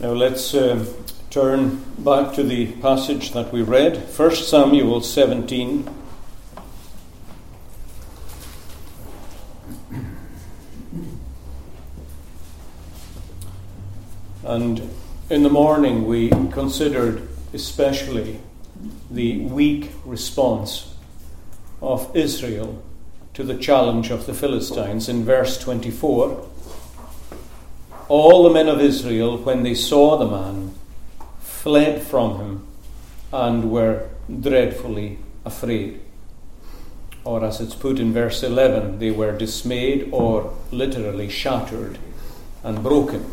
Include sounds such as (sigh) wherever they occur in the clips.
Now let's uh, turn back to the passage that we read, 1 Samuel 17. And in the morning, we considered especially the weak response of Israel to the challenge of the Philistines in verse 24. All the men of Israel, when they saw the man, fled from him and were dreadfully afraid. Or, as it's put in verse 11, they were dismayed or literally shattered and broken.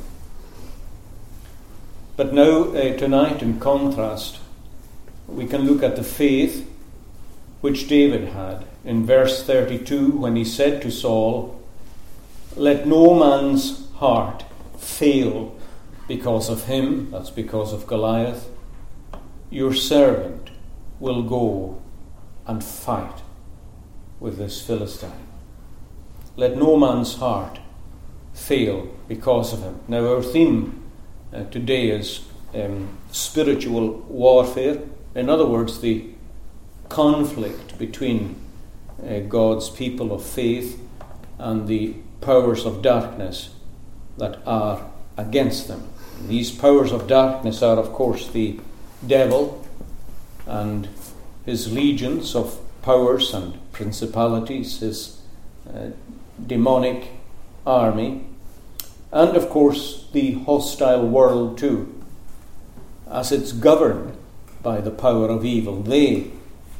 But now, uh, tonight, in contrast, we can look at the faith which David had in verse 32 when he said to Saul, Let no man's heart fail because of him, that's because of Goliath. Your servant will go and fight with this Philistine. Let no man's heart fail because of him. Now, our theme uh, today is um, spiritual warfare. In other words, the conflict between uh, God's people of faith and the powers of darkness that are against them. These powers of darkness are, of course, the devil and his legions of powers and principalities, his uh, demonic army, and, of course, the hostile world too, as it's governed by the power of evil. They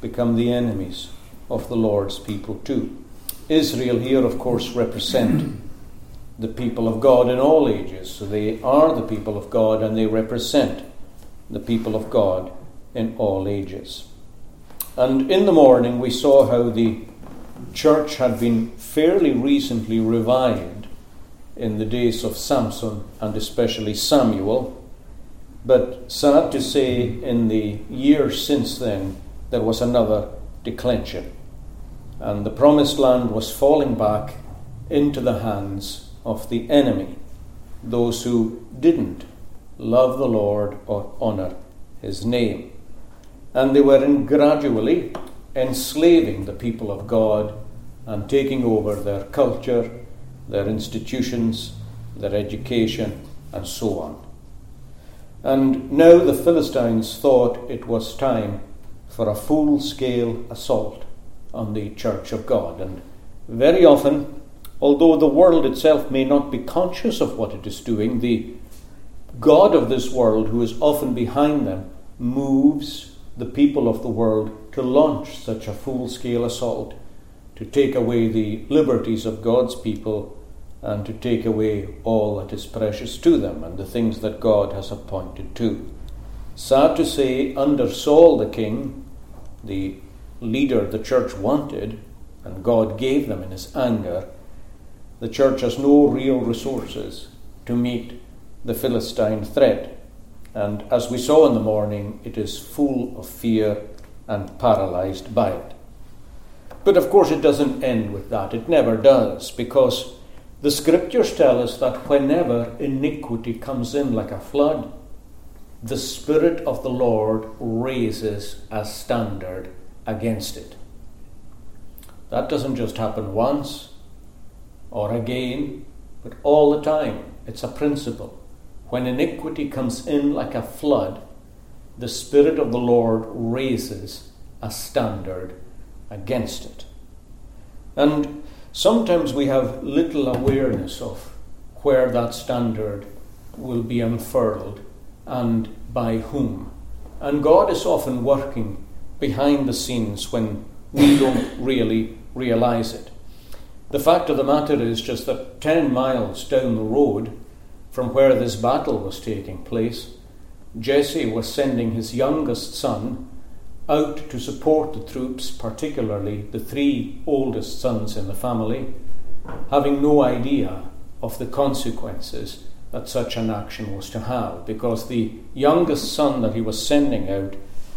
become the enemies of the Lord's people too. Israel here, of course, represent the people of God in all ages. So they are the people of God and they represent the people of God in all ages. And in the morning, we saw how the church had been fairly recently revived in the days of Samson and especially Samuel. But sad to say, in the years since then, there was another declension. And the promised land was falling back into the hands of the enemy, those who didn't love the Lord or honour his name. And they were gradually enslaving the people of God and taking over their culture, their institutions, their education, and so on. And now the Philistines thought it was time for a full scale assault on the Church of God. And very often, although the world itself may not be conscious of what it is doing, the God of this world, who is often behind them, moves the people of the world to launch such a full scale assault, to take away the liberties of God's people, and to take away all that is precious to them and the things that God has appointed to. Sad to say, under Saul the king, the leader the church wanted, and God gave them in his anger, the church has no real resources to meet the Philistine threat. And as we saw in the morning, it is full of fear and paralyzed by it. But of course, it doesn't end with that. It never does, because the scriptures tell us that whenever iniquity comes in like a flood, the Spirit of the Lord raises a standard against it. That doesn't just happen once or again, but all the time. It's a principle. When iniquity comes in like a flood, the Spirit of the Lord raises a standard against it. And sometimes we have little awareness of where that standard will be unfurled and by whom. And God is often working behind the scenes when we don't really realize it. The fact of the matter is just that 10 miles down the road from where this battle was taking place, Jesse was sending his youngest son out to support the troops, particularly the three oldest sons in the family, having no idea of the consequences that such an action was to have, because the youngest son that he was sending out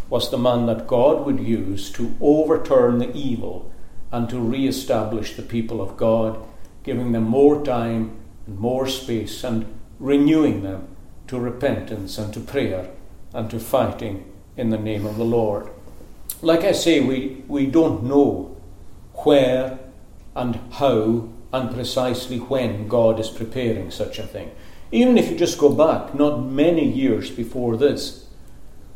was the man that God would use to overturn the evil and to re establish the people of God, giving them more time and more space and renewing them to repentance and to prayer and to fighting in the name of the Lord. Like I say, we, we don't know where and how and precisely when God is preparing such a thing. Even if you just go back not many years before this,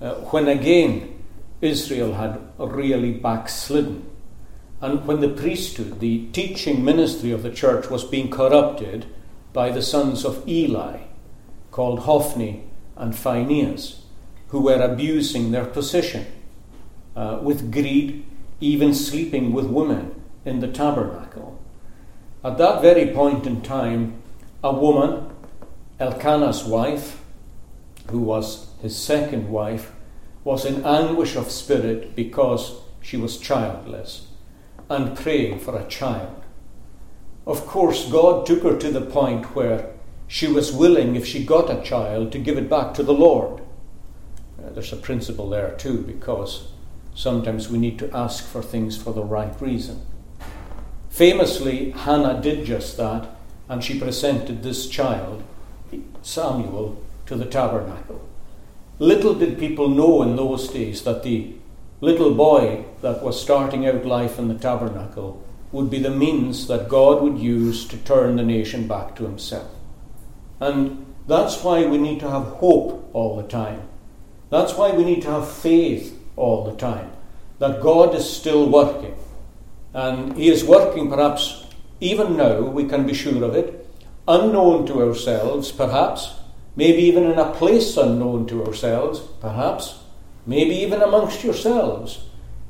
uh, when again Israel had really backslidden, and when the priesthood, the teaching ministry of the church, was being corrupted by the sons of Eli, called Hophni and Phinehas, who were abusing their position uh, with greed, even sleeping with women in the tabernacle. At that very point in time, a woman, Elkanah's wife, who was his second wife, was in anguish of spirit because she was childless and praying for a child. Of course, God took her to the point where she was willing, if she got a child, to give it back to the Lord. Uh, there's a principle there too, because sometimes we need to ask for things for the right reason. Famously, Hannah did just that, and she presented this child, Samuel, to the tabernacle. Little did people know in those days that the little boy that was starting out life in the tabernacle would be the means that God would use to turn the nation back to Himself. And that's why we need to have hope all the time. That's why we need to have faith all the time that God is still working. And He is working perhaps even now, we can be sure of it, unknown to ourselves, perhaps, maybe even in a place unknown to ourselves, perhaps, maybe even amongst yourselves,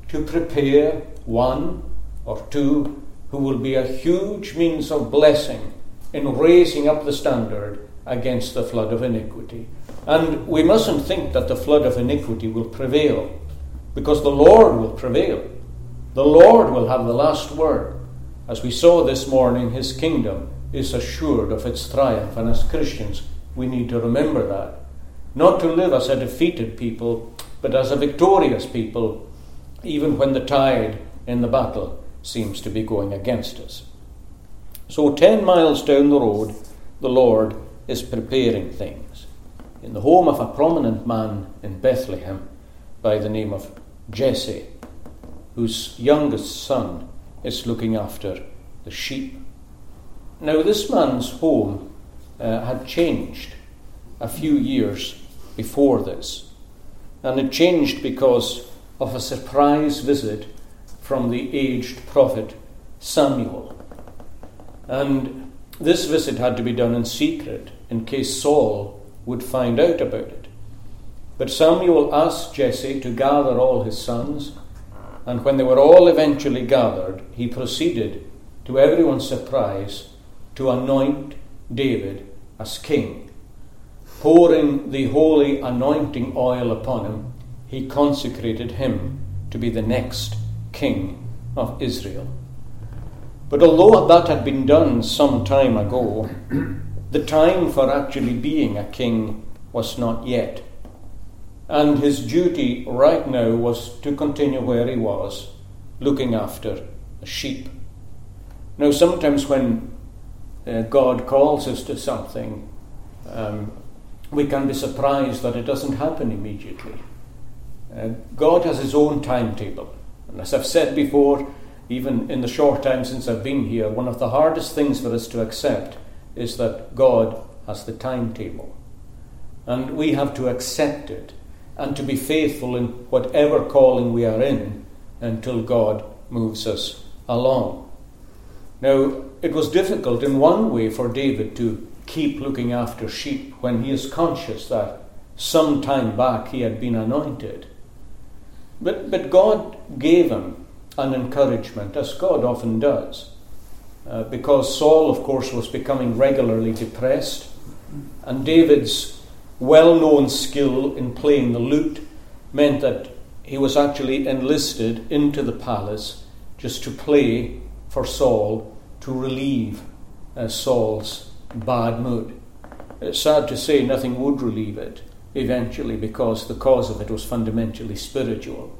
to prepare one or two who will be a huge means of blessing in raising up the standard against the flood of iniquity. And we mustn't think that the flood of iniquity will prevail, because the Lord will prevail. The Lord will have the last word. As we saw this morning, His kingdom is assured of its triumph, and as Christians, we need to remember that. Not to live as a defeated people, but as a victorious people, even when the tide in the battle seems to be going against us. So, ten miles down the road, the Lord is preparing things. In the home of a prominent man in Bethlehem by the name of Jesse, whose youngest son is looking after the sheep. Now, this man's home uh, had changed a few years before this, and it changed because of a surprise visit from the aged prophet Samuel. And this visit had to be done in secret in case Saul would find out about it. But Samuel asked Jesse to gather all his sons, and when they were all eventually gathered, he proceeded, to everyone's surprise, to anoint David as king. Pouring the holy anointing oil upon him, he consecrated him to be the next king of Israel. But although that had been done some time ago, the time for actually being a king was not yet. And his duty right now was to continue where he was, looking after the sheep. Now, sometimes when uh, God calls us to something, um, we can be surprised that it doesn't happen immediately. Uh, God has his own timetable. And as I've said before, even in the short time since I've been here, one of the hardest things for us to accept is that God has the timetable. And we have to accept it and to be faithful in whatever calling we are in until God moves us along. Now, it was difficult in one way for David to keep looking after sheep when he is conscious that some time back he had been anointed. But, but God gave him an encouragement, as God often does. Uh, because Saul, of course, was becoming regularly depressed, and David's well known skill in playing the lute meant that he was actually enlisted into the palace just to play for Saul to relieve uh, Saul's bad mood. It's sad to say nothing would relieve it eventually because the cause of it was fundamentally spiritual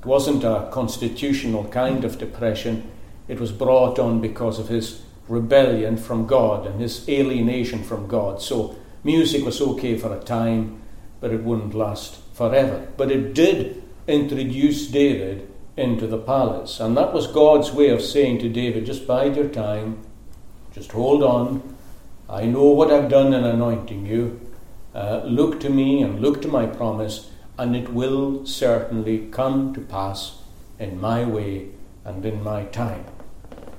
It wasn't a constitutional kind of depression. It was brought on because of his rebellion from God and his alienation from God. So Music was okay for a time, but it wouldn't last forever. But it did introduce David into the palace. And that was God's way of saying to David, just bide your time, just hold on. I know what I've done in anointing you. Uh, look to me and look to my promise, and it will certainly come to pass in my way and in my time.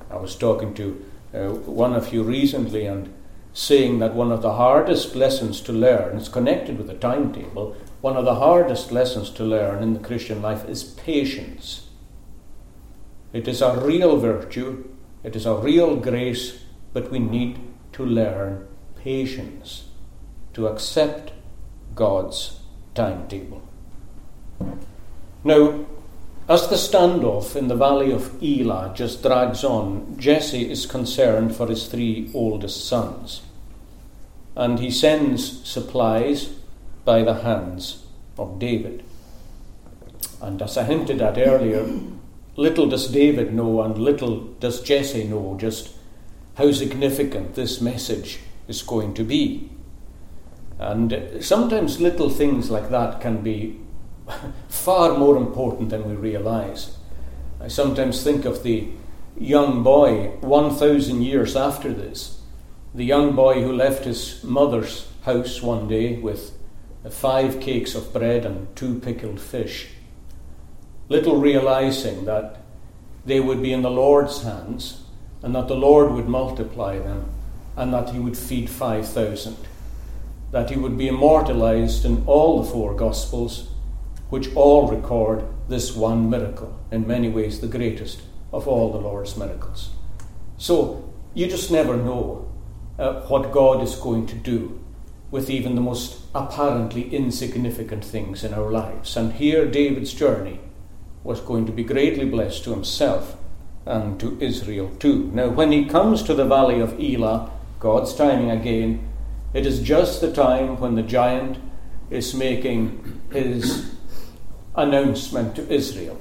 I was talking to uh, one of you recently and saying that one of the hardest lessons to learn, it's connected with the timetable, one of the hardest lessons to learn in the Christian life is patience. It is a real virtue, it is a real grace, but we need to learn patience to accept God's timetable. Now, as the standoff in the valley of Elah just drags on, Jesse is concerned for his three oldest sons. And he sends supplies by the hands of David. And as I hinted at earlier, little does David know and little does Jesse know just how significant this message is going to be. And sometimes little things like that can be (laughs) far more important than we realize. I sometimes think of the young boy 1,000 years after this, the young boy who left his mother's house one day with five cakes of bread and two pickled fish little realizing that they would be in the Lord's hands and that the Lord would multiply them and that he would feed 5,000. That he would be immortalized in all the four Gospels, which all record this one miracle, in many ways the greatest of all the Lord's miracles. So you just never know uh, what God is going to do with even the most apparently insignificant things in our lives. And here, David's journey was going to be greatly blessed to himself and to Israel too. Now, when he comes to the valley of Elah, God's timing again, it is just the time when the giant is making his announcement to Israel,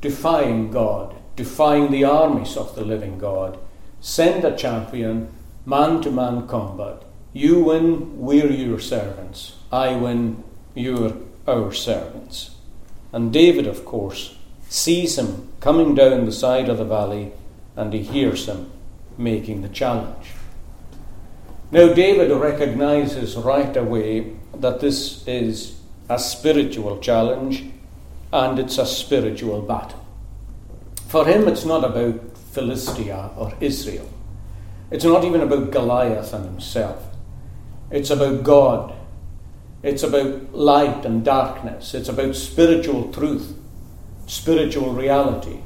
defying God, defying the armies of the living God. Send a champion, man to man combat. You win, we're your servants. I win, you're our servants. And David, of course, sees him coming down the side of the valley and he hears him making the challenge. Now, David recognizes right away that this is a spiritual challenge and it's a spiritual battle. For him, it's not about Philistia or Israel. It's not even about Goliath and himself. It's about God it's about light and darkness. It's about spiritual truth, spiritual reality,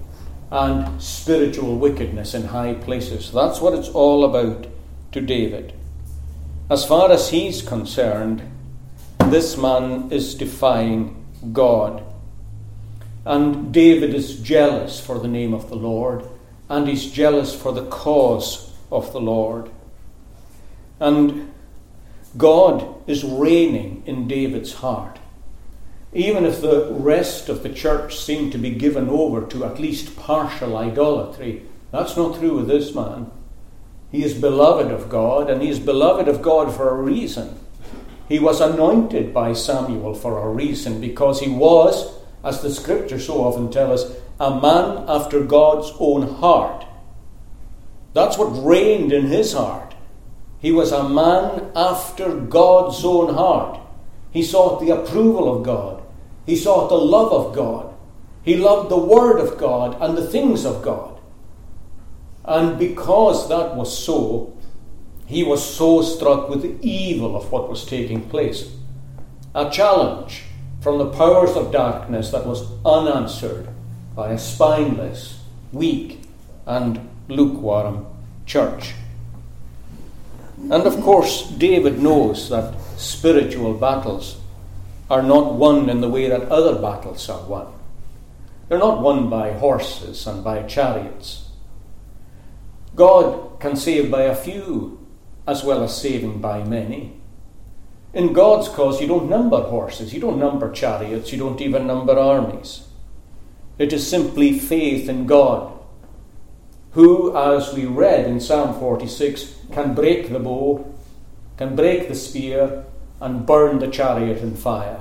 and spiritual wickedness in high places. That's what it's all about to David. As far as he's concerned, this man is defying God. And David is jealous for the name of the Lord, and he's jealous for the cause of the Lord. And God is reigning in David's heart. Even if the rest of the church seem to be given over to at least partial idolatry, that's not true with this man. He is beloved of God, and he is beloved of God for a reason. He was anointed by Samuel for a reason, because he was, as the scriptures so often tell us, a man after God's own heart. That's what reigned in his heart. He was a man after God's own heart. He sought the approval of God. He sought the love of God. He loved the Word of God and the things of God. And because that was so, he was so struck with the evil of what was taking place. A challenge from the powers of darkness that was unanswered by a spineless, weak, and lukewarm church. And of course, David knows that spiritual battles are not won in the way that other battles are won. They're not won by horses and by chariots. God can save by a few as well as saving by many. In God's cause, you don't number horses, you don't number chariots, you don't even number armies. It is simply faith in God who, as we read in Psalm 46, can break the bow, can break the spear, and burn the chariot in fire.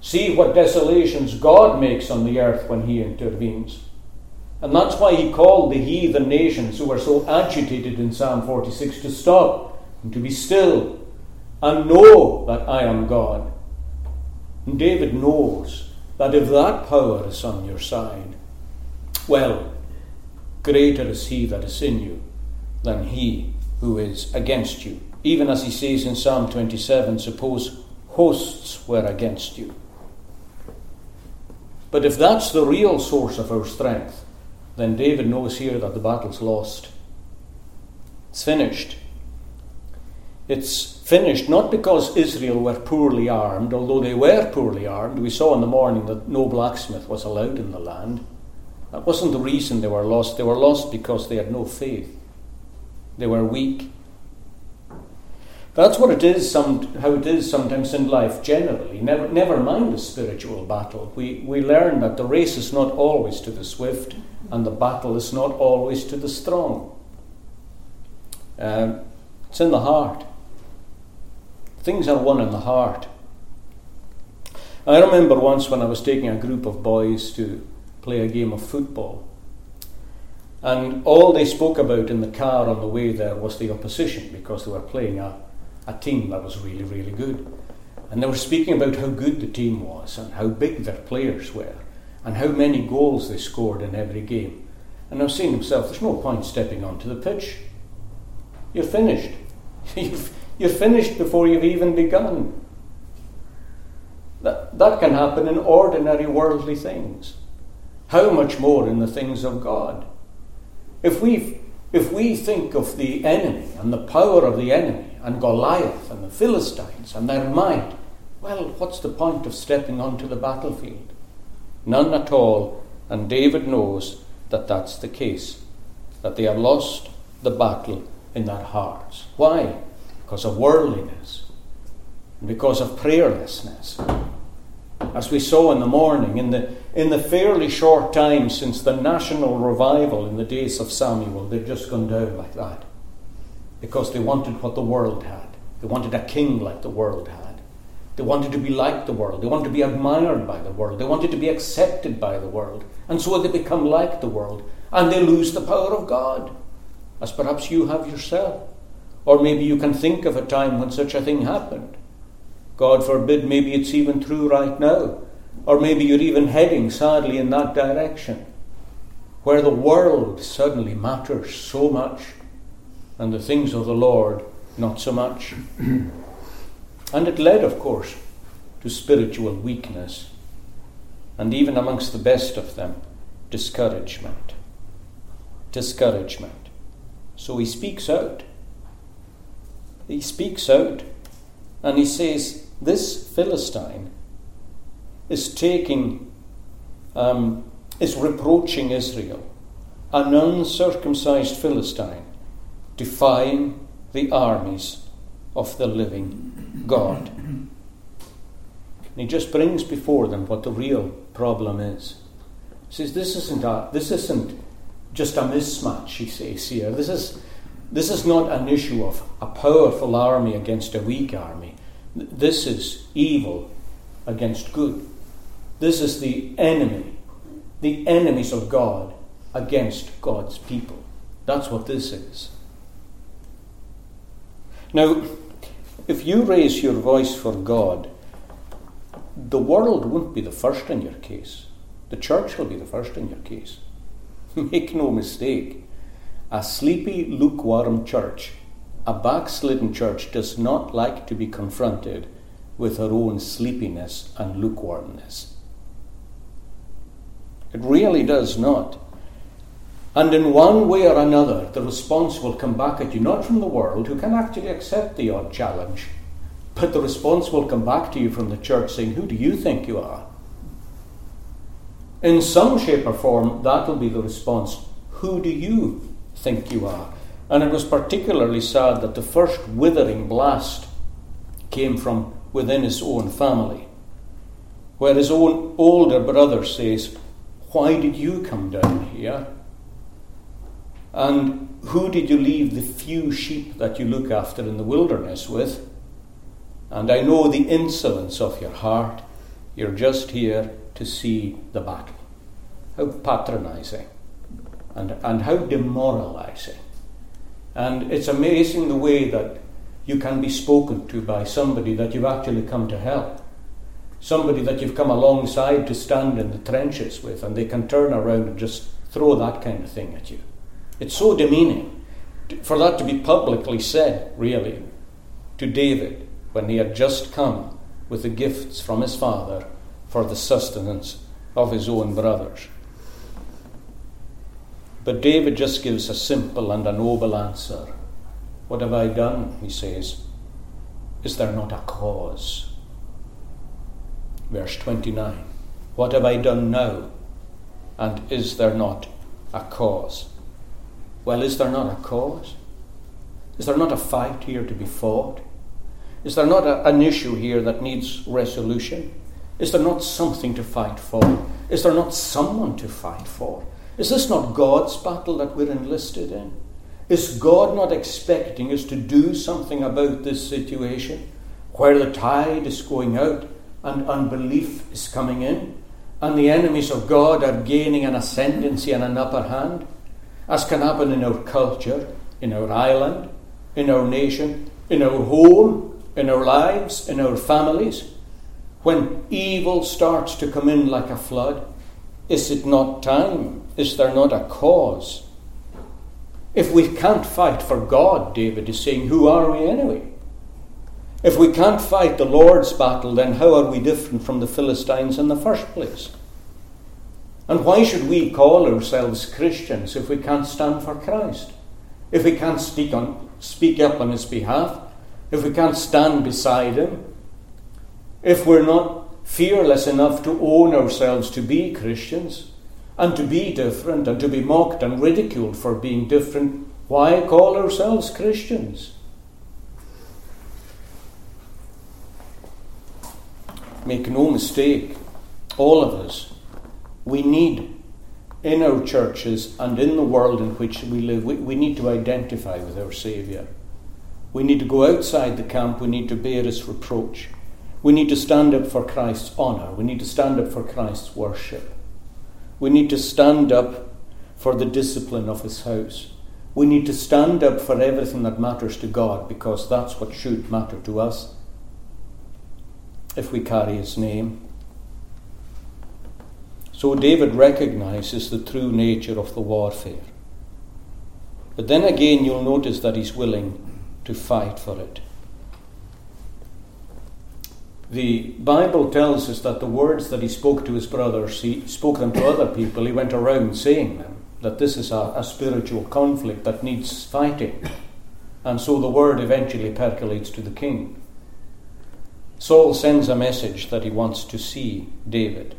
See what desolations God makes on the earth when He intervenes. And that's why He called the heathen nations who were so agitated in Psalm 46 to stop and to be still and know that I am God. And David knows that if that power is on your side, well, greater is He that is in you than He who is against you even as he says in Psalm 27 suppose hosts were against you. But if that's the real source of our strength, then David knows here that the battle's lost. It's finished. It's finished not because Israel were poorly armed, although they were poorly armed. We saw in the morning that no blacksmith was allowed in the land. That wasn't the reason they were lost. They were lost because they had no faith. They were weak. That's what it is, some, how it is sometimes in life generally. Never, never mind the spiritual battle. We, we learn that the race is not always to the swift, and the battle is not always to the strong. Um, it's in the heart. Things are won in the heart. I remember once when I was taking a group of boys to play a game of football. And all they spoke about in the car on the way there was the opposition because they were playing a a team that was really, really good. And they were speaking about how good the team was and how big their players were and how many goals they scored in every game. And I was saying to myself, there's no point stepping onto the pitch. You're finished. (laughs) You're finished before you've even begun. That, that can happen in ordinary worldly things. How much more in the things of God? If we if we think of the enemy and the power of the enemy and Goliath and the Philistines and their might, well, what's the point of stepping onto the battlefield? None at all, and David knows that that's the case, that they have lost the battle in their hearts. Why? Because of worldliness, and because of prayerlessness. As we saw in the morning, in the, in the fairly short time since the national revival in the days of Samuel, they've just gone down like that because they wanted what the world had. They wanted a king like the world had. They wanted to be like the world. They wanted to be admired by the world. They wanted to be accepted by the world. And so they become like the world. And they lose the power of God, as perhaps you have yourself. Or maybe you can think of a time when such a thing happened. God forbid, maybe it's even true right now. Or maybe you're even heading sadly in that direction, where the world suddenly matters so much and the things of the Lord not so much. (clears throat) and it led, of course, to spiritual weakness, and even amongst the best of them, discouragement. Discouragement. So he speaks out. He speaks out and he says, This Philistine is taking, um, is reproaching Israel, an uncircumcised Philistine defying the armies of the living God. And he just brings before them what the real problem is. He says, This isn't, a, this isn't just a mismatch, he says here. This is, this is not an issue of a powerful army against a weak army. This is evil against good. This is the enemy, the enemies of God against God's people. That's what this is. Now, if you raise your voice for God, the world won't be the first in your case. The church will be the first in your case. (laughs) Make no mistake. A sleepy, lukewarm church, a backslidden church, does not like to be confronted with her own sleepiness and lukewarmness. It really does not. And in one way or another, the response will come back at you, not from the world, who can actually accept the odd challenge, but the response will come back to you from the church saying, Who do you think you are? In some shape or form, that will be the response. Who do you think you are? And it was particularly sad that the first withering blast came from within his own family, where his own older brother says, Why did you come down here? And who did you leave the few sheep that you look after in the wilderness with? And I know the insolence of your heart. You're just here to see the battle. How patronizing and, and how demoralizing. And it's amazing the way that you can be spoken to by somebody that you've actually come to help. Somebody that you've come alongside to stand in the trenches with, and they can turn around and just throw that kind of thing at you. It's so demeaning for that to be publicly said, really, to David when he had just come with the gifts from his father for the sustenance of his own brothers. But David just gives a simple and a noble answer. What have I done? He says. Is there not a cause? Verse 29. What have I done now? And is there not a cause? Well, is there not a cause? Is there not a fight here to be fought? Is there not a, an issue here that needs resolution? Is there not something to fight for? Is there not someone to fight for? Is this not God's battle that we're enlisted in? Is God not expecting us to do something about this situation where the tide is going out and unbelief is coming in and the enemies of God are gaining an ascendancy and an upper hand, as can happen in our culture, in our island, in our nation, in our home, in our lives, in our families? When evil starts to come in like a flood, is it not time? Is there not a cause? If we can't fight for God, David is saying, who are we anyway? If we can't fight the Lord's battle, then how are we different from the Philistines in the first place? And why should we call ourselves Christians if we can't stand for Christ? If we can't speak, on, speak up on His behalf? If we can't stand beside Him? If we're not fearless enough to own ourselves to be Christians and to be different and to be mocked and ridiculed for being different, why call ourselves Christians? Make no mistake, all of us, we need in our churches and in the world in which we live, we, we need to identify with our Saviour. We need to go outside the camp, we need to bear his reproach. We need to stand up for Christ's honour, we need to stand up for Christ's worship. We need to stand up for the discipline of his house. We need to stand up for everything that matters to God because that's what should matter to us if we carry his name. So David recognizes the true nature of the warfare. But then again, you'll notice that he's willing to fight for it. The Bible tells us that the words that he spoke to his brothers, he spoke them to other people, he went around saying them, that this is a, a spiritual conflict that needs fighting. And so the word eventually percolates to the king. Saul sends a message that he wants to see David.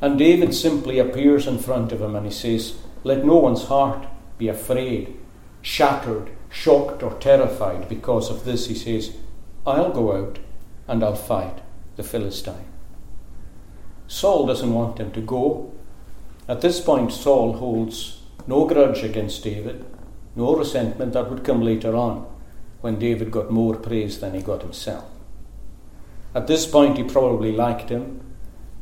And David simply appears in front of him and he says, Let no one's heart be afraid, shattered, shocked, or terrified because of this. He says, I'll go out and I'll fight the Philistine. Saul doesn't want him to go. At this point, Saul holds no grudge against David, no resentment that would come later on when David got more praise than he got himself. At this point, he probably liked him.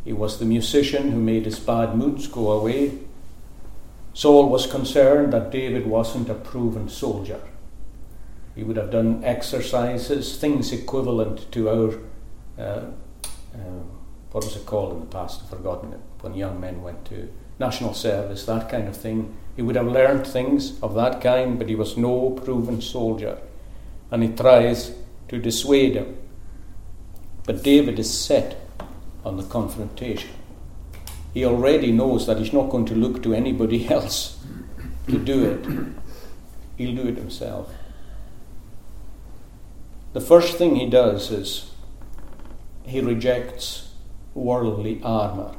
He was the musician who made his bad moods go away. Saul was concerned that David wasn't a proven soldier. He would have done exercises, things equivalent to our, uh, uh, what was it called in the past? I've forgotten it, when young men went to national service, that kind of thing. He would have learned things of that kind, but he was no proven soldier. And he tries to dissuade him. But David is set on the confrontation. He already knows that he's not going to look to anybody (laughs) else to do it, he'll do it himself. The first thing he does is he rejects worldly armour,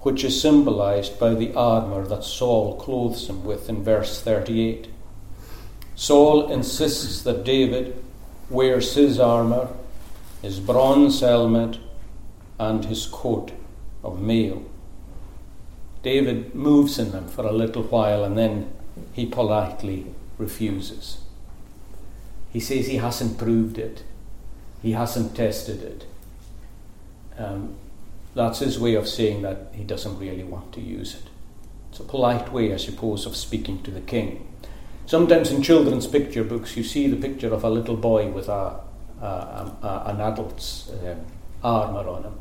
which is symbolized by the armour that Saul clothes him with in verse 38. Saul insists that David wears his armour his bronze helmet, and his coat of mail. David moves in them for a little while and then he politely refuses. He says he hasn't proved it, he hasn't tested it. Um, that's his way of saying that he doesn't really want to use it. It's a polite way, I suppose, of speaking to the king. Sometimes in children's picture books, you see the picture of a little boy with a, a, a an adult's uh, armour on him.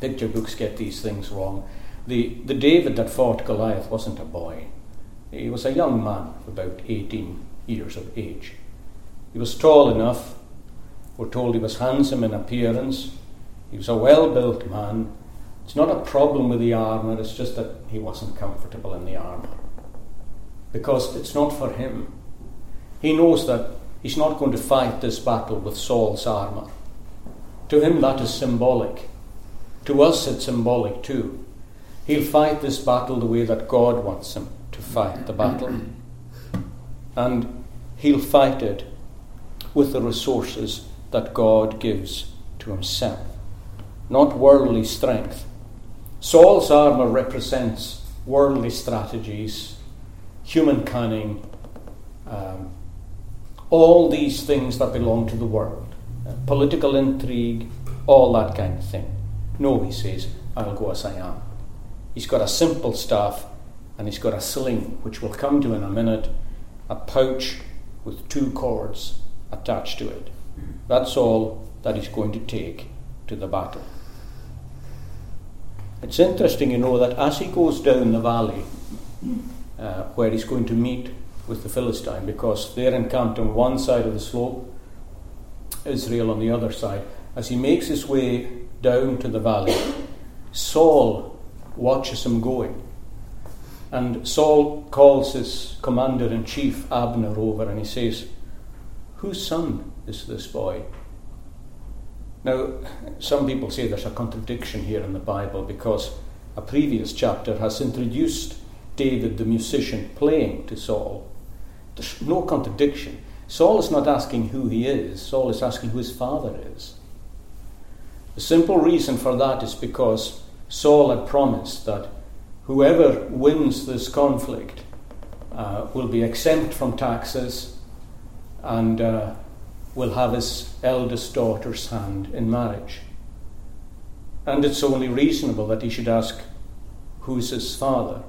Picture books get these things wrong. The, the David that fought Goliath wasn't a boy, he was a young man, about 18 years of age. He was tall enough. We're told he was handsome in appearance. He was a well built man. It's not a problem with the armour, it's just that he wasn't comfortable in the armour because it's not for him. He knows that he's not going to fight this battle with Saul's armour. To him, that is symbolic. To us, it's symbolic too. He'll fight this battle the way that God wants him to fight the battle. (clears throat) And he'll fight it with the resources that God gives to himself, not worldly strength. Saul's armour represents worldly strategies human cunning, um, all these things that belong to the world, uh, political intrigue, all that kind of thing. No, he says, I'll go as I am. He's got a simple staff and he's got a sling, which we'll come to in a minute, a pouch with two cords attached to it. That's all that he's going to take to the battle. It's interesting, you know, that as he goes down the valley, uh, where he's going to meet with the Philistine because they're encamped on one side of the slope, Israel on the other side. As he makes his way down to the valley, Saul watches him going. And Saul calls his commander in chief, Abner, over and he says, Whose son is this boy? Now, some people say there's a contradiction here in the Bible because a previous chapter has introduced David the musician playing to Saul. There's no contradiction. Saul is not asking who he is, Saul is asking who his father is. The simple reason for that is because Saul had promised that whoever wins this conflict uh, will be exempt from taxes and uh, will have his eldest daughter's hand in marriage. And it's only reasonable that he should ask, Who's his father?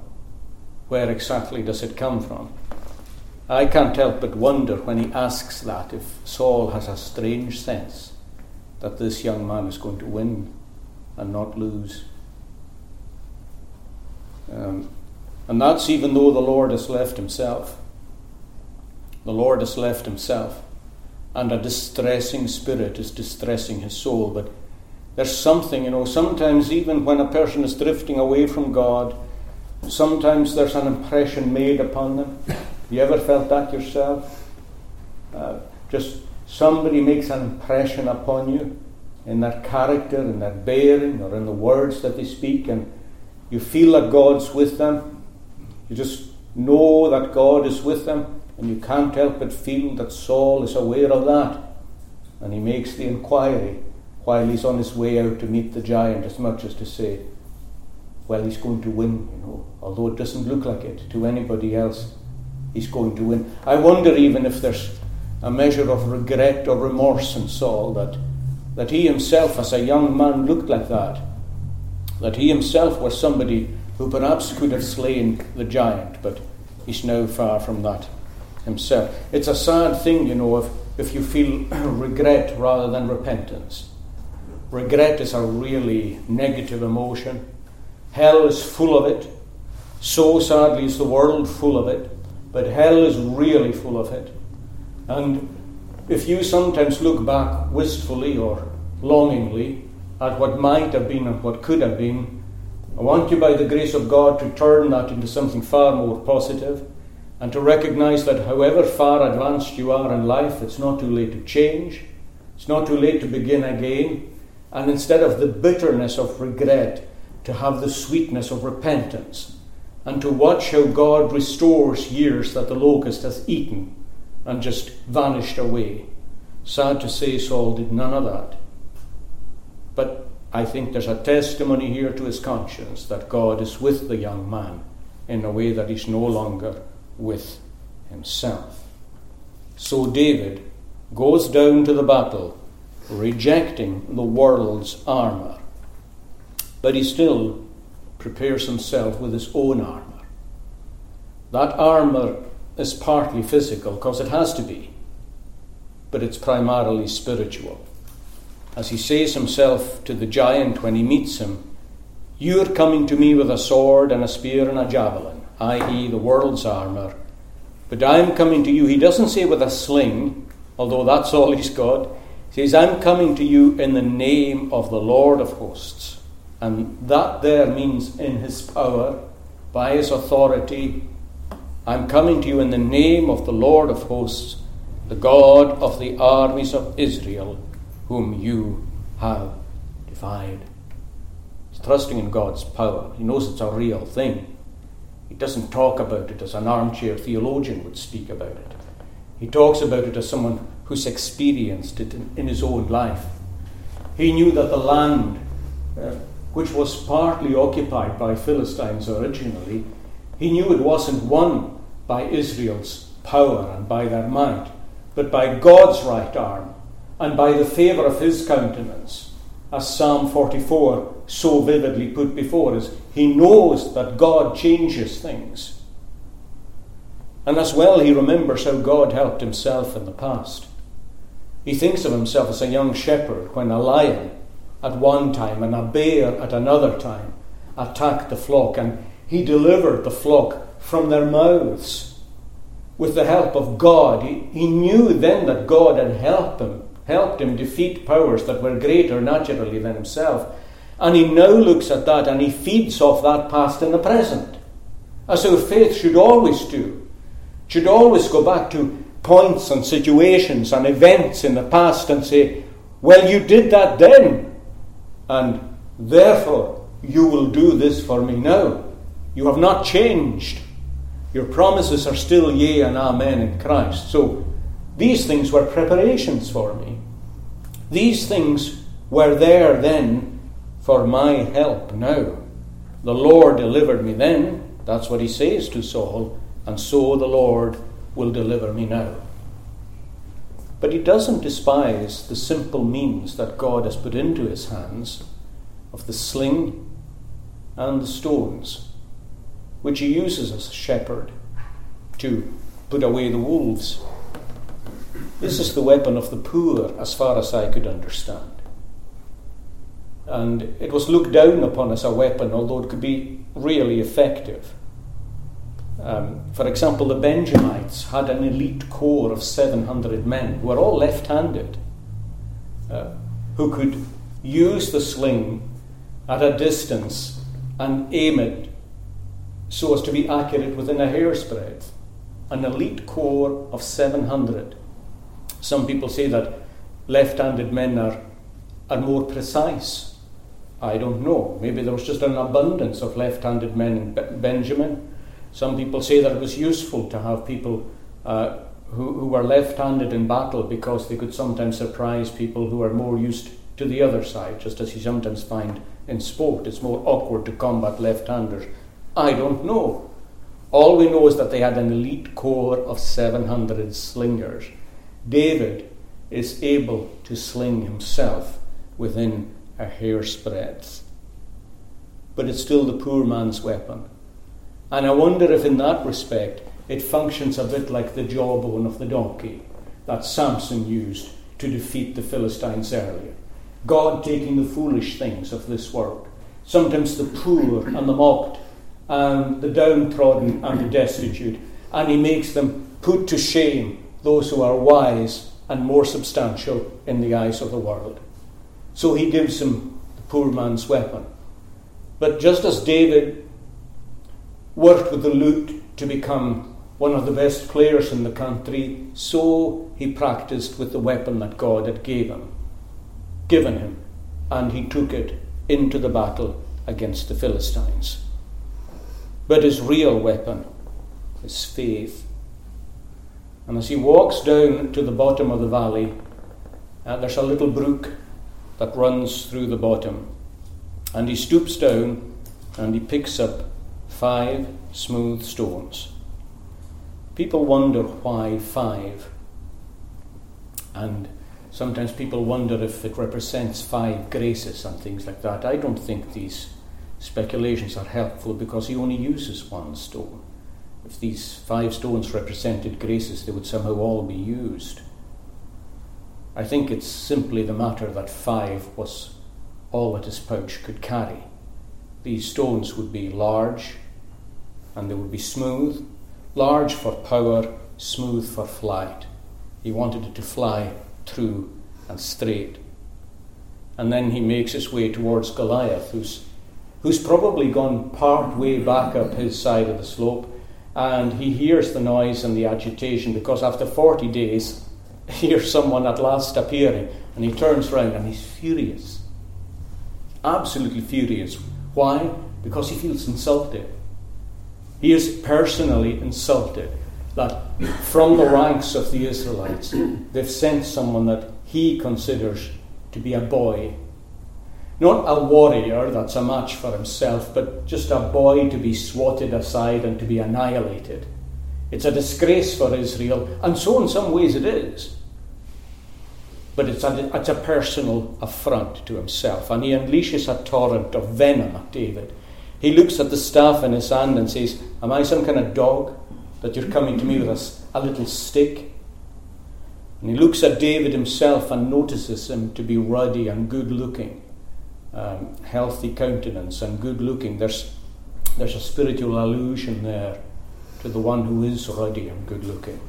where exactly does it come from? I can't help but wonder when he asks that if Saul has a strange sense that this young man is going to win and not lose. Um, and that's even though the Lord has left himself. The Lord has left himself, and a distressing spirit is distressing his soul. But there's something, you know, sometimes even when a person is drifting away from God, Sometimes there's an impression made upon them. You ever felt that yourself? Uh, just somebody makes an impression upon you in their character, in their bearing, or in the words that they speak, and you feel that God's with them. You just know that God is with them, and you can't help but feel that Saul is aware of that. And he makes the inquiry while he's on his way out to meet the giant, as much as to say, well, he's going to win, you know, although it doesn't look like it to anybody else. He's going to win. I wonder even if there's a measure of regret or remorse in Saul that, that he himself, as a young man, looked like that. That he himself was somebody who perhaps could have slain the giant, but he's now far from that himself. It's a sad thing, you know, if, if you feel (clears throat) regret rather than repentance. Regret is a really negative emotion. Hell is full of it. So sadly is the world full of it. But hell is really full of it. And if you sometimes look back wistfully or longingly at what might have been and what could have been, I want you, by the grace of God, to turn that into something far more positive and to recognize that however far advanced you are in life, it's not too late to change, it's not too late to begin again. And instead of the bitterness of regret, to have the sweetness of repentance, and to watch how God restores years that the locust hath eaten and just vanished away. Sad to say, Saul did none of that. But I think there's a testimony here to his conscience that God is with the young man in a way that he's no longer with himself. So David goes down to the battle, rejecting the world's armour, but he still prepares himself with his own armour. That armour is partly physical, because it has to be, but it's primarily spiritual. As he says himself to the giant when he meets him, You're coming to me with a sword and a spear and a javelin, i.e., the world's armour. But I'm coming to you, he doesn't say with a sling, although that's all he's got. He says, I'm coming to you in the name of the Lord of hosts. And that there means in his power, by his authority. I'm coming to you in the name of the Lord of hosts, the God of the armies of Israel, whom you have defied. He's trusting in God's power. He knows it's a real thing. He doesn't talk about it as an armchair theologian would speak about it. He talks about it as someone who's experienced it in, in his own life. He knew that the land, uh, which was partly occupied by Philistines originally, he knew it wasn't won by Israel's power and by their might, but by God's right arm and by the favour of his countenance, as Psalm 44 so vividly put before us. He knows that God changes things. And as well, he remembers how God helped himself in the past. He thinks of himself as a young shepherd when a lion at one time and a bear at another time attacked the flock, and he delivered the flock from their mouths with the help of God. He, he knew then that God had helped him, helped him defeat powers that were greater naturally than himself. And he now looks at that and he feeds off that past in the present. As our faith should always do. Should always go back to points and situations and events in the past and say, Well, you did that then, and therefore you will do this for me now. You have not changed. Your promises are still yea and amen in Christ. So these things were preparations for me. These things were there then for my help now. The Lord delivered me then. That's what he says to Saul. And so the Lord will deliver me now. But he doesn't despise the simple means that God has put into his hands of the sling and the stones, which he uses as a shepherd to put away the wolves. This is the weapon of the poor, as far as I could understand. And it was looked down upon as a weapon, although it could be really effective. Um, for example, the Benjamites had an elite corps of 700 men who were all left handed, uh, who could use the sling at a distance and aim it so as to be accurate within a hair's breadth. An elite corps of 700. Some people say that left handed men are, are more precise. I don't know. Maybe there was just an abundance of left handed men in Benjamin. Some people say that it was useful to have people uh, who, who were left handed in battle because they could sometimes surprise people who are more used to the other side, just as you sometimes find in sport. It's more awkward to combat left handers. I don't know. All we know is that they had an elite corps of 700 slingers. David is able to sling himself within a hair's breadth. But it's still the poor man's weapon. And I wonder if, in that respect, it functions a bit like the jawbone of the donkey that Samson used to defeat the Philistines earlier. God taking the foolish things of this world, sometimes the poor and the mocked, and the downtrodden and the destitute, and He makes them put to shame those who are wise and more substantial in the eyes of the world. So He gives him the poor man's weapon. But just as David worked with the lute to become one of the best players in the country, so he practiced with the weapon that God had gave him, given him, and he took it into the battle against the Philistines. But his real weapon is faith. And as he walks down to the bottom of the valley, uh, there's a little brook that runs through the bottom. And he stoops down and he picks up five smooth stones. people wonder why five. And sometimes people wonder if it represents five graces and things like that. I don't think these speculations are helpful because he only uses one stone. If these five stones represented graces, they would somehow all be used. I think it's simply the matter that five was all that his pouch could carry. These stones would be large and they would be smooth, large for power, smooth for flight. He wanted it to fly true and straight. And then he makes his way towards Goliath, who's, who's probably gone part way back up his side of the slope, and he hears the noise and the agitation because after 40 days, (laughs) hears someone at last appearing, and he turns round and he's furious. Absolutely furious. Why? Because he feels insulted. He is personally insulted that from the ranks of the Israelites, they've sent someone that he considers to be a boy. Not a warrior that's a match for himself, but just a boy to be swatted aside and to be annihilated. It's a disgrace for Israel, and so in some ways it is. But it's a, it's a personal affront to himself, and he unleashes a torrent of venom at David. He looks at the staff in his hand and says, Am I some kind of dog that you're coming to me with a, a little stick? And he looks at David himself and notices him to be ruddy and good looking, um, healthy countenance and good looking. There's, there's a spiritual allusion there to the one who is ruddy and good looking,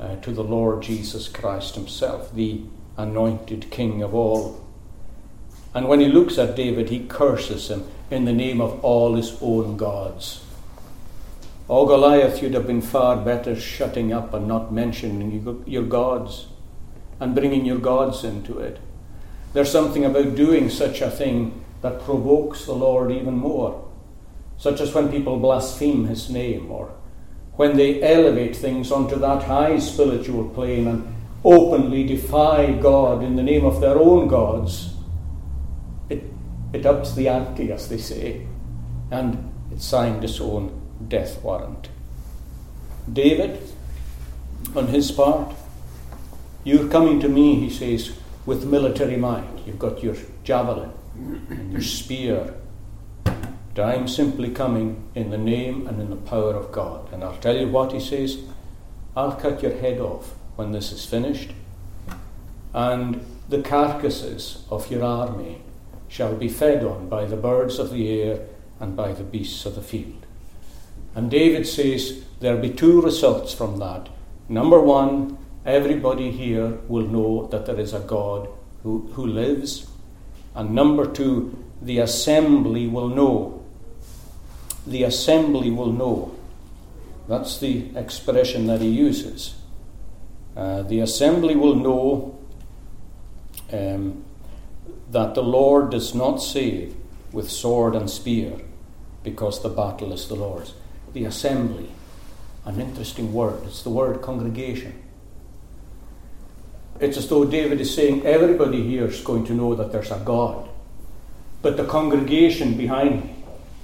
uh, to the Lord Jesus Christ himself, the anointed King of all. And when he looks at David, he curses him in the name of all his own gods. Oh, Goliath, you'd have been far better shutting up and not mentioning your gods and bringing your gods into it. There's something about doing such a thing that provokes the Lord even more, such as when people blaspheme his name or when they elevate things onto that high spiritual plane and openly defy God in the name of their own gods. It, it ups the ante, as they say, and it signed its own death warrant. David, on his part, you're coming to me, he says, with military might. You've got your javelin and your spear. I'm simply coming in the name and in the power of God. And I'll tell you what he says I'll cut your head off when this is finished, and the carcasses of your army shall be fed on by the birds of the air and by the beasts of the field. And David says there'll be two results from that. Number one, everybody here will know that there is a God who, who lives. And number two, the assembly will know. The assembly will know. That's the expression that he uses. Uh, the assembly will know um, that the Lord does not save with sword and spear because the battle is the Lord's the assembly. An interesting word. It's the word congregation. It's as though David is saying everybody here is going to know that there's a God. But the congregation behind me,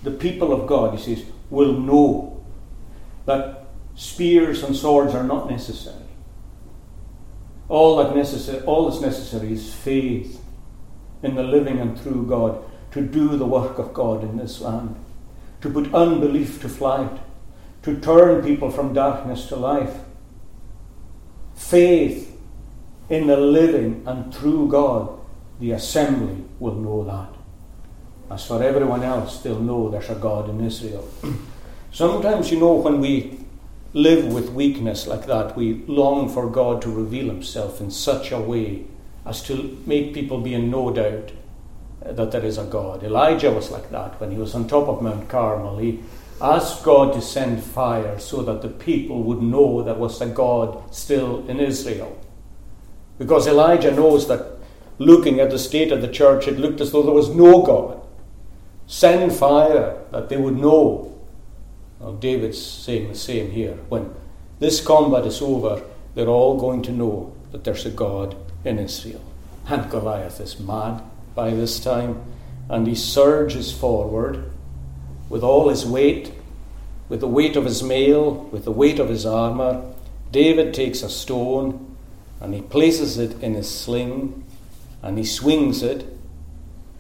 the people of God, he says, will know that spears and swords are not necessary. All, that necessary, all that's necessary is faith in the living and true God to do the work of God in this land to put unbelief to flight, to turn people from darkness to life. Faith in the living and true God, the assembly will know that. As for everyone else, they'll know there's a God in Israel. (clears throat) Sometimes, you know, when we live with weakness like that, we long for God to reveal Himself in such a way as to make people be in no doubt that there is a God. Elijah was like that when he was on top of Mount Carmel. He asked God to send fire so that the people would know there was a God still in Israel. Because Elijah knows that looking at the state of the church, it looked as though there was no God. Send fire that they would know. Well, David's saying the same here. When this combat is over, they're all going to know that there's a God in Israel. And Goliath is mad by this time, and he surges forward with all his weight with the weight of his mail, with the weight of his armour, David takes a stone and he places it in his sling and he swings it.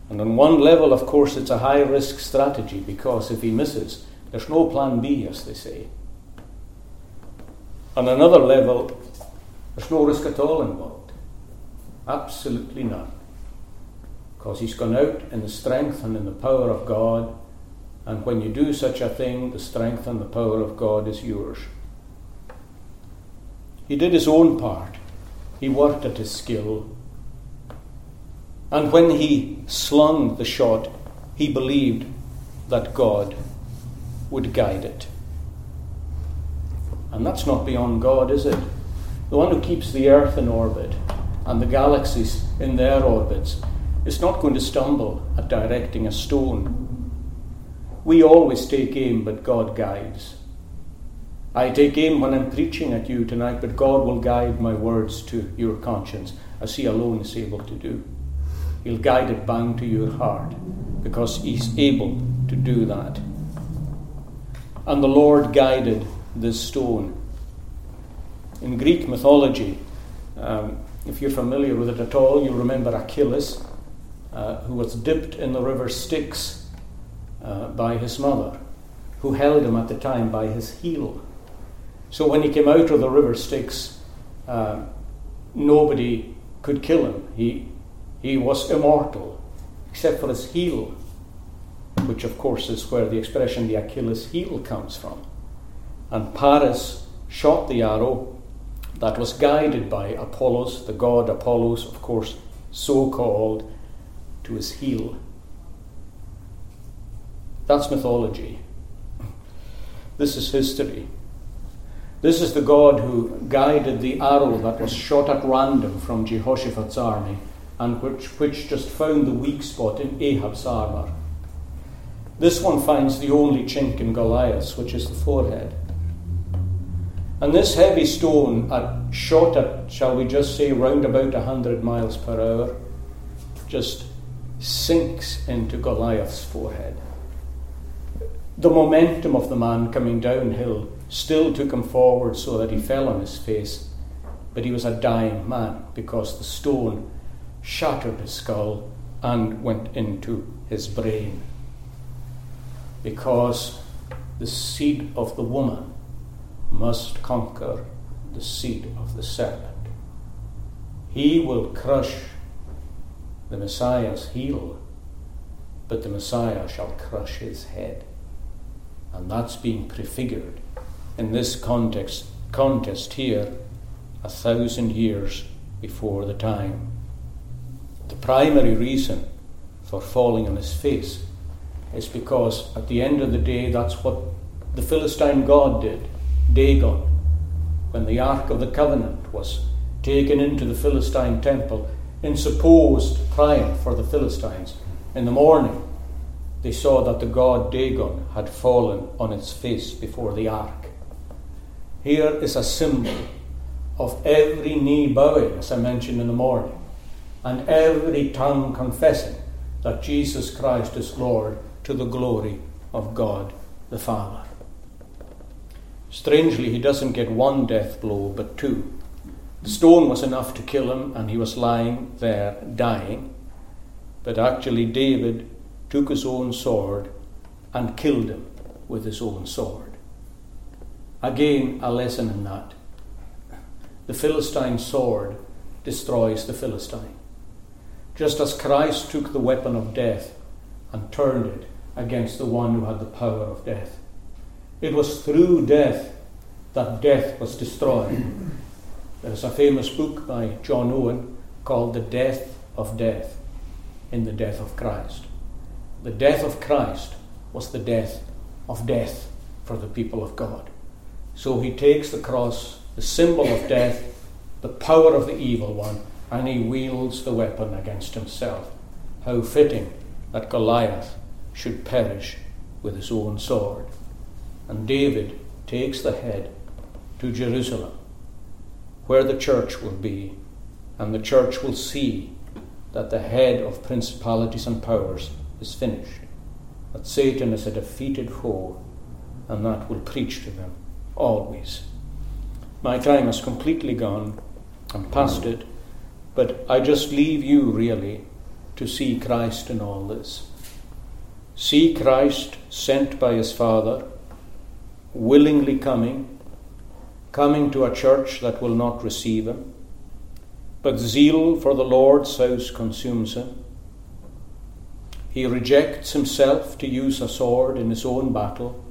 And on one level, of course, it's a high risk strategy because if he misses, there's no plan B, as they say. On another level, there's no risk at all involved. Absolutely none. Because he's gone out in the strength and in the power of God and when you do such a thing, the strength and the power of God is yours. He did his own part. He worked at his skill. And when he slung the shot, he believed that God would guide it. And that's not beyond God, is it? The one who keeps the earth in orbit and the galaxies in their orbits is not going to stumble at directing a stone we always take aim, but God guides. I take aim when I'm preaching at you tonight, but God will guide my words to your conscience, as He alone is able to do. He'll guide it bound to your heart, because He's able to do that. And the Lord guided this stone. In Greek mythology, um, if you're familiar with it at all, you'll remember Achilles, uh, who was dipped in the river Styx uh, by his mother, who held him at the time by his heel. So when he came out of the river Styx, uh, nobody could kill him. He, he was immortal, except for his heel, which of course is where the expression the Achilles heel comes from. And Paris shot the arrow that was guided by Apollos, the god Apollos, of course, so called, to his heel. That's mythology. This is history. This is the God who guided the arrow that was shot at random from Jehoshaphat's army and which, which just found the weak spot in Ahab's armour. This one finds the only chink in Goliath's, which is the forehead. And this heavy stone, at, shot at, shall we just say, round about 100 miles per hour, just sinks into Goliath's forehead the momentum of the man coming downhill still took him forward so that he fell on his face. But he was a dying man because the stone shattered his skull and went into his brain. Because the seed of the woman must conquer the seed of the serpent. He will crush the Messiah's heel, but the Messiah shall crush his head. And that's being prefigured in this context, contest here a thousand years before the time. The primary reason for falling on his face is because at the end of the day, that's what the Philistine god did, Dagon, when the Ark of the Covenant was taken into the Philistine temple in supposed triumph for the Philistines. In the morning, they saw that the god Dagon had fallen on its face before the ark. Here is a symbol of every knee bowing, as I mentioned in the morning, and every tongue confessing that Jesus Christ is Lord to the glory of God the Father. Strangely, he doesn't get one death blow, but two. The stone was enough to kill him, and he was lying there dying. But actually, David took his own sword and killed him with his own sword. Again, a lesson in that. The Philistine sword destroys the Philistine. Just as Christ took the weapon of death and turned it against the one who had the power of death. It was through death that death was destroyed. There's a famous book by John Owen called The Death of Death in the Death of Christ the death of Christ was the death of death for the people of God. So he takes the cross, the symbol of death, the power of the evil one, and he wields the weapon against himself. How fitting that Goliath should perish with his own sword. And David takes the head to Jerusalem, where the church will be, and the church will see that the head of principalities and powers is finished, that Satan is a defeated foe, and that will preach to them always. My time has completely gone. I'm past it. But I just leave you really to see Christ in all this. See Christ sent by his Father, willingly coming, coming to a church that will not receive him. But zeal for the Lord's house consumes him. He rejects himself to use a sword in his own battle,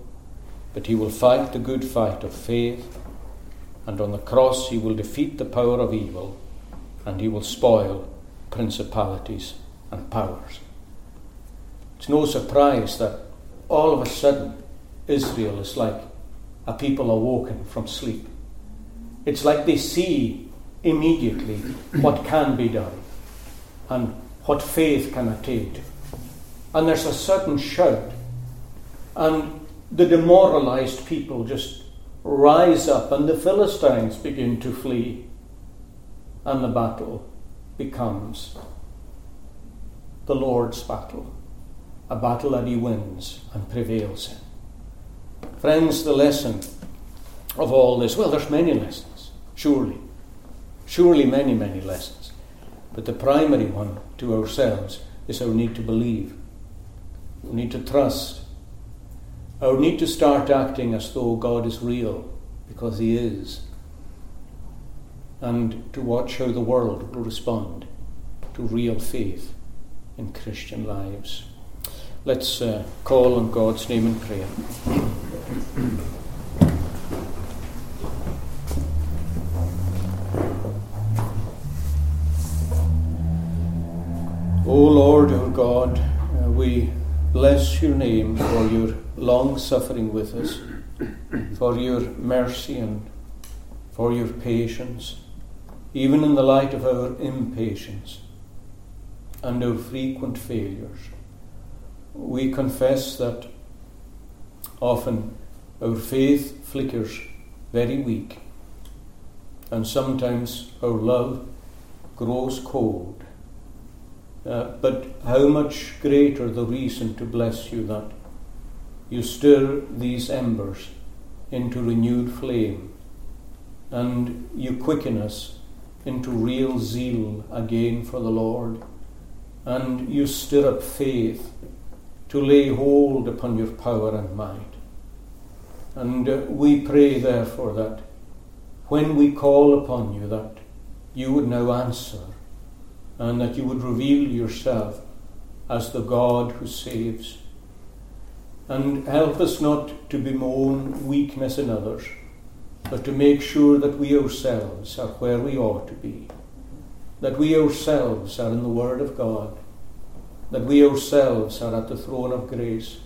but he will fight the good fight of faith, and on the cross he will defeat the power of evil and he will spoil principalities and powers. It's no surprise that all of a sudden Israel is like a people awoken from sleep. It's like they see immediately what can be done and what faith can attain. And there's a sudden shout, and the demoralized people just rise up, and the Philistines begin to flee and the battle becomes the Lord's battle, a battle that he wins and prevails in. Friends, the lesson of all this, well, there's many lessons, surely. Surely, many, many lessons. But the primary one to ourselves is our need to believe, our need to trust, our need to start acting as though God is real, because He is and to watch how the world will respond to real faith in Christian lives. Let's uh, call on God's name in prayer. O Lord, our God, uh, we bless your name for your long suffering with us, for your mercy and for your patience even in the light of our impatience and our frequent failures. We confess that often our faith flickers very weak, and sometimes our love grows cold. Uh, but how much greater the reason to bless you that you stir these embers into renewed flame and you quicken us into real zeal again for the Lord, and you stir up faith to lay hold upon your power and might. And uh, we pray, therefore, that when we call upon you, that you would now answer, and that you would reveal yourself as the God who saves. And help us not to bemoan weakness in others but to make sure that we ourselves are where we ought to be, that we ourselves are in the Word of God, that we ourselves are at the throne of grace,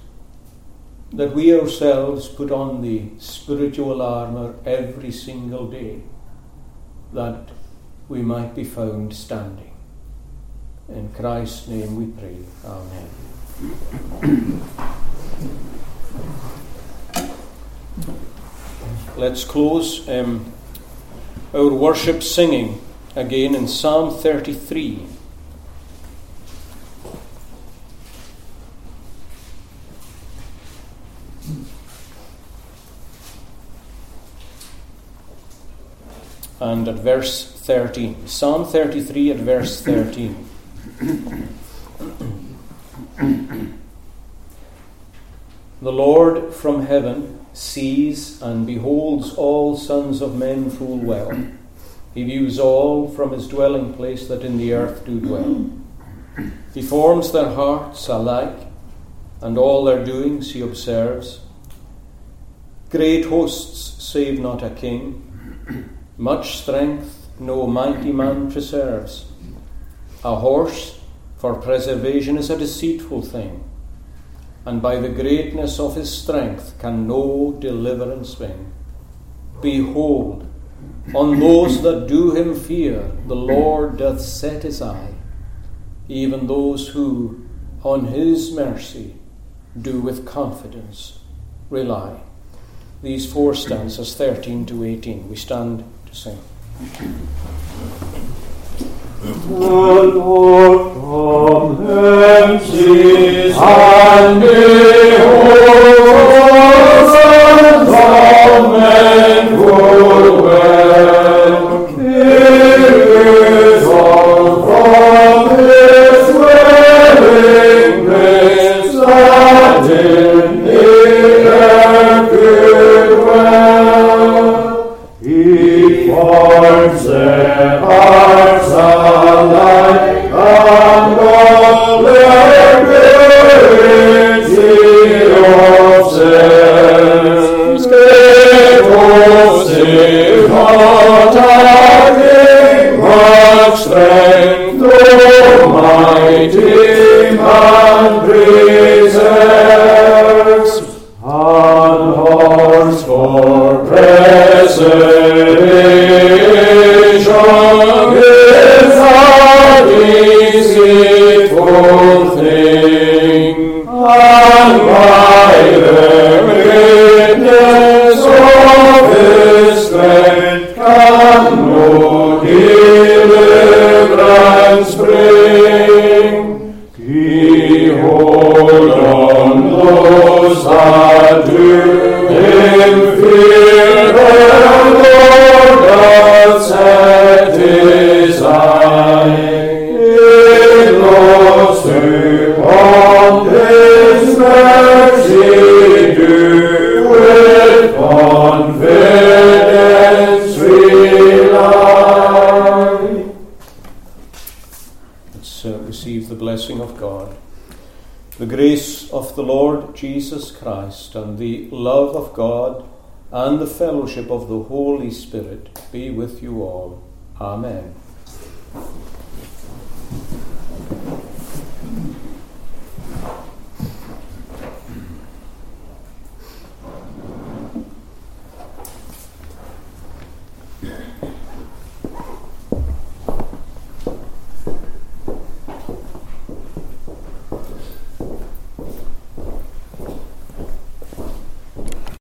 that we ourselves put on the spiritual armour every single day, that we might be found standing. In Christ's name we pray. Amen. Let's close um, our worship singing again in Psalm 33. And at verse 13. Psalm 33 at verse 13. The Lord from heaven sees and beholds all sons of men full well. He views all from his dwelling place that in the earth do dwell. He forms their hearts alike, and all their doings he observes. Great hosts save not a king, much strength no mighty man preserves. A horse for preservation is a deceitful thing and by the greatness of his strength can no deliverance bring. Behold, on those that do him fear, the Lord doth set his eye, even those who on his mercy do with confidence rely. These four stanzas, 13 to 18, we stand to sing. Amen. Lord from fellowship of the Holy Spirit be with you all. Amen.